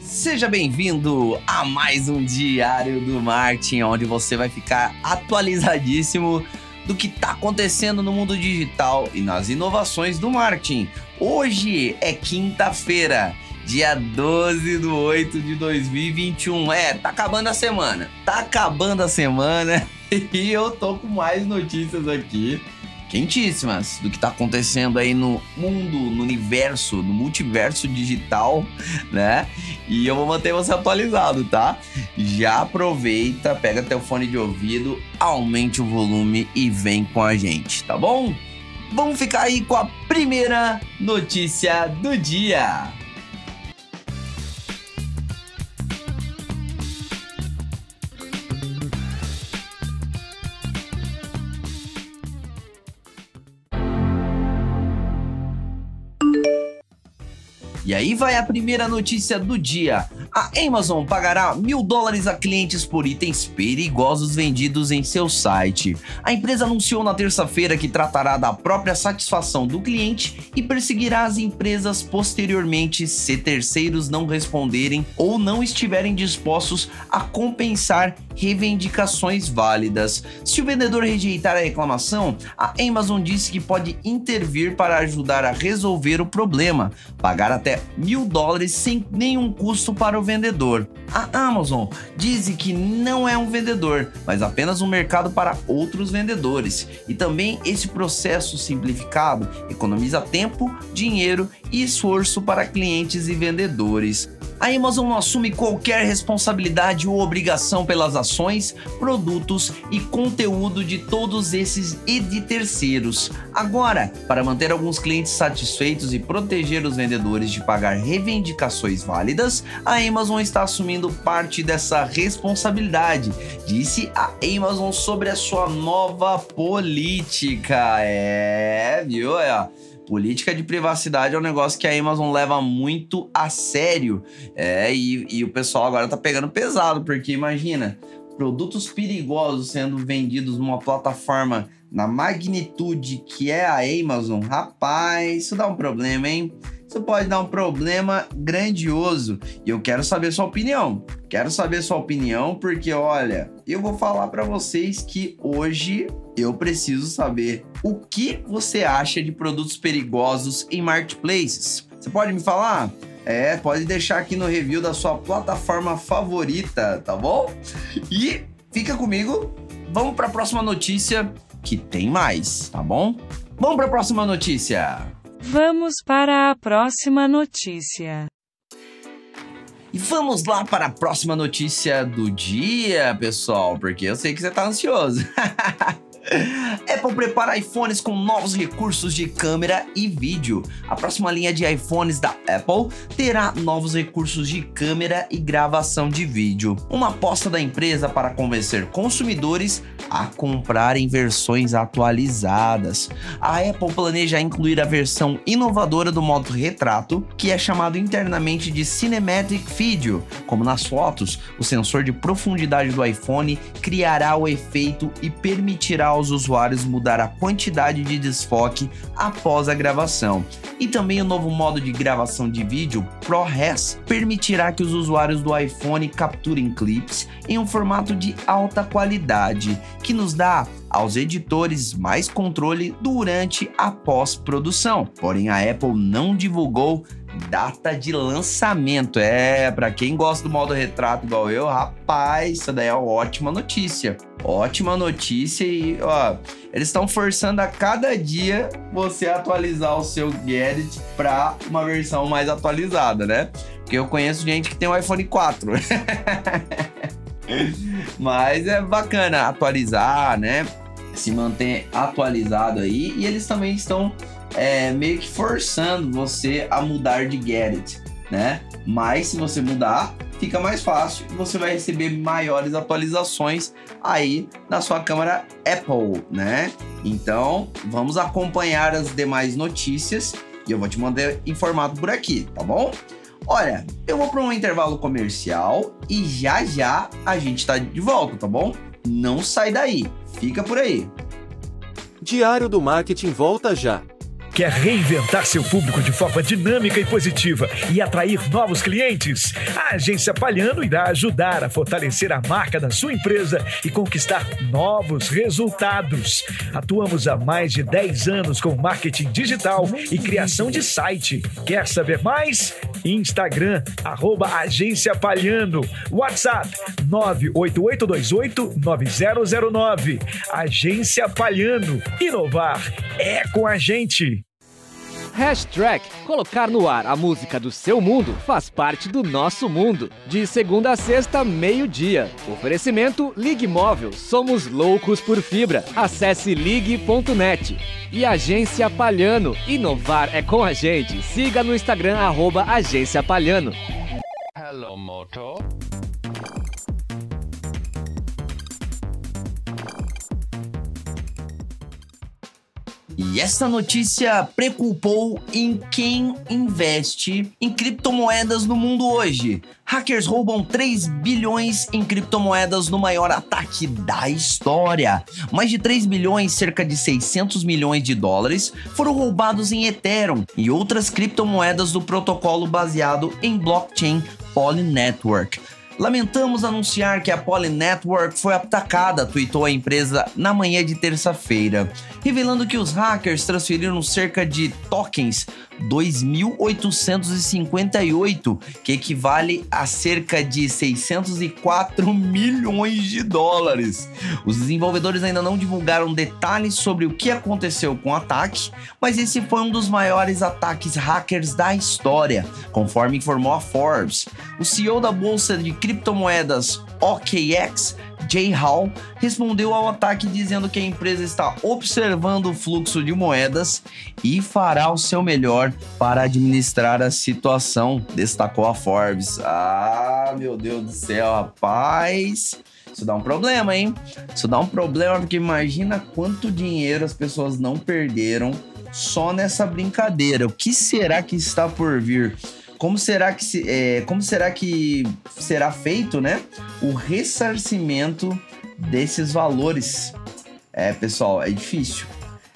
Seja bem-vindo a mais um Diário do Marketing, onde você vai ficar atualizadíssimo do que está acontecendo no mundo digital e nas inovações do marketing. Hoje é quinta-feira, dia 12 do 8 de 2021. É, tá acabando a semana. Tá acabando a semana e eu tô com mais notícias aqui quentíssimas do que está acontecendo aí no mundo, no universo, no multiverso digital, né? E eu vou manter você atualizado, tá? Já aproveita, pega teu fone de ouvido, aumente o volume e vem com a gente, tá bom? Vamos ficar aí com a primeira notícia do dia. E aí vai a primeira notícia do dia. A Amazon pagará mil dólares a clientes por itens perigosos vendidos em seu site. A empresa anunciou na terça-feira que tratará da própria satisfação do cliente e perseguirá as empresas posteriormente se terceiros não responderem ou não estiverem dispostos a compensar reivindicações válidas. Se o vendedor rejeitar a reclamação, a Amazon disse que pode intervir para ajudar a resolver o problema, pagar até mil dólares sem nenhum custo para o vendedor. A Amazon diz que não é um vendedor, mas apenas um mercado para outros vendedores. E também esse processo simplificado economiza tempo, dinheiro e esforço para clientes e vendedores. A Amazon não assume qualquer responsabilidade ou obrigação pelas ações, produtos e conteúdo de todos esses e de terceiros. Agora, para manter alguns clientes satisfeitos e proteger os vendedores de pagar reivindicações válidas, a Amazon está assumindo parte dessa responsabilidade, disse a Amazon sobre a sua nova política. É, viu? É, política de privacidade é um negócio que a Amazon leva muito a sério. É, e, e o pessoal agora tá pegando pesado, porque imagina, produtos perigosos sendo vendidos numa plataforma na magnitude que é a Amazon, rapaz, isso dá um problema, hein? Isso pode dar um problema grandioso. E eu quero saber sua opinião. Quero saber sua opinião porque olha, eu vou falar para vocês que hoje eu preciso saber o que você acha de produtos perigosos em marketplaces. Você pode me falar? É, pode deixar aqui no review da sua plataforma favorita, tá bom? E fica comigo. Vamos para a próxima notícia que tem mais, tá bom? Vamos para a próxima notícia. Vamos para a próxima notícia. E vamos lá para a próxima notícia do dia, pessoal, porque eu sei que você está ansioso. Apple prepara iPhones com novos recursos de câmera e vídeo. A próxima linha de iPhones da Apple terá novos recursos de câmera e gravação de vídeo. Uma aposta da empresa para convencer consumidores a comprarem versões atualizadas. A Apple planeja incluir a versão inovadora do modo retrato, que é chamado internamente de Cinematic Video. Como nas fotos, o sensor de profundidade do iPhone criará o efeito e permitirá aos usuários mudar a quantidade de desfoque após a gravação. E também o novo modo de gravação de vídeo ProRes permitirá que os usuários do iPhone capturem clips em um formato de alta qualidade, que nos dá aos editores mais controle durante a pós-produção. Porém, a Apple não divulgou data de lançamento. É, para quem gosta do modo retrato igual eu, rapaz, isso daí é uma ótima notícia. Ótima notícia e, ó, eles estão forçando a cada dia você atualizar o seu gadget para uma versão mais atualizada, né? Porque eu conheço gente que tem um iPhone 4. Mas é bacana atualizar, né? Se manter atualizado aí. E eles também estão é, meio que forçando você a mudar de gadget, né? Mas se você mudar, fica mais fácil e você vai receber maiores atualizações aí na sua câmera Apple, né? Então, vamos acompanhar as demais notícias e eu vou te mandar informado por aqui, tá bom? Olha, eu vou para um intervalo comercial e já já a gente tá de volta, tá bom? Não sai daí, fica por aí. Diário do Marketing volta já. Quer reinventar seu público de forma dinâmica e positiva e atrair novos clientes? A Agência Palhano irá ajudar a fortalecer a marca da sua empresa e conquistar novos resultados. Atuamos há mais de 10 anos com marketing digital e criação de site. Quer saber mais? Instagram, arroba Agência Palhano. WhatsApp, 988289009. Agência Palhano. Inovar é com a gente. Hashtag. Colocar no ar a música do seu mundo faz parte do nosso mundo. De segunda a sexta, meio-dia. Oferecimento Ligue Móvel. Somos loucos por fibra. Acesse ligue.net. E Agência Palhano. Inovar é com a gente. Siga no Instagram, arroba Agência Palhano. Hello, Moto. E essa notícia preocupou em quem investe em criptomoedas no mundo hoje. Hackers roubam 3 bilhões em criptomoedas no maior ataque da história. Mais de 3 bilhões, cerca de 600 milhões de dólares, foram roubados em Ethereum e outras criptomoedas do protocolo baseado em blockchain Poly Network. Lamentamos anunciar que a Poly Network foi atacada, tweetou a empresa na manhã de terça-feira, revelando que os hackers transferiram cerca de tokens 2.858, que equivale a cerca de 604 milhões de dólares. Os desenvolvedores ainda não divulgaram detalhes sobre o que aconteceu com o ataque, mas esse foi um dos maiores ataques hackers da história, conforme informou a Forbes. O CEO da bolsa de criptomoedas OKX Jay Hall respondeu ao ataque dizendo que a empresa está observando o fluxo de moedas e fará o seu melhor para administrar a situação, destacou a Forbes. Ah, meu Deus do céu, rapaz. Isso dá um problema, hein? Isso dá um problema porque imagina quanto dinheiro as pessoas não perderam só nessa brincadeira. O que será que está por vir? Como será que se, é, como será que será feito, né? O ressarcimento desses valores. É, pessoal, é difícil.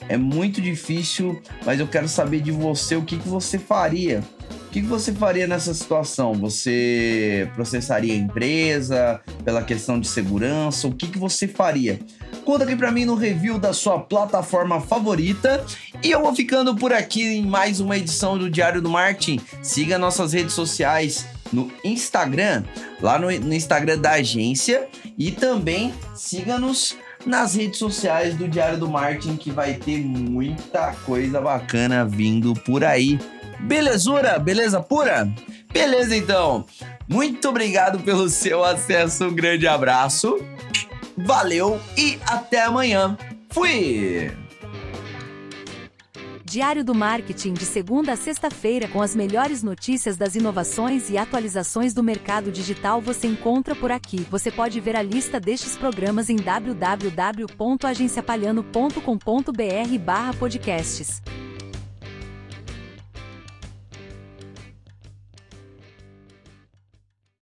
É muito difícil, mas eu quero saber de você o que, que você faria. O que, que você faria nessa situação? Você processaria a empresa pela questão de segurança? O que, que você faria? Conta aqui pra mim no review da sua plataforma favorita. E eu vou ficando por aqui em mais uma edição do Diário do Martin. Siga nossas redes sociais no Instagram, lá no, no Instagram da agência. E também siga-nos nas redes sociais do Diário do Martin, que vai ter muita coisa bacana vindo por aí. Belezura? Beleza pura? Beleza então. Muito obrigado pelo seu acesso. Um grande abraço. Valeu e até amanhã. Fui! Diário do Marketing de segunda a sexta-feira com as melhores notícias das inovações e atualizações do mercado digital você encontra por aqui. Você pode ver a lista destes programas em www.agenciapalhano.com.br/podcasts.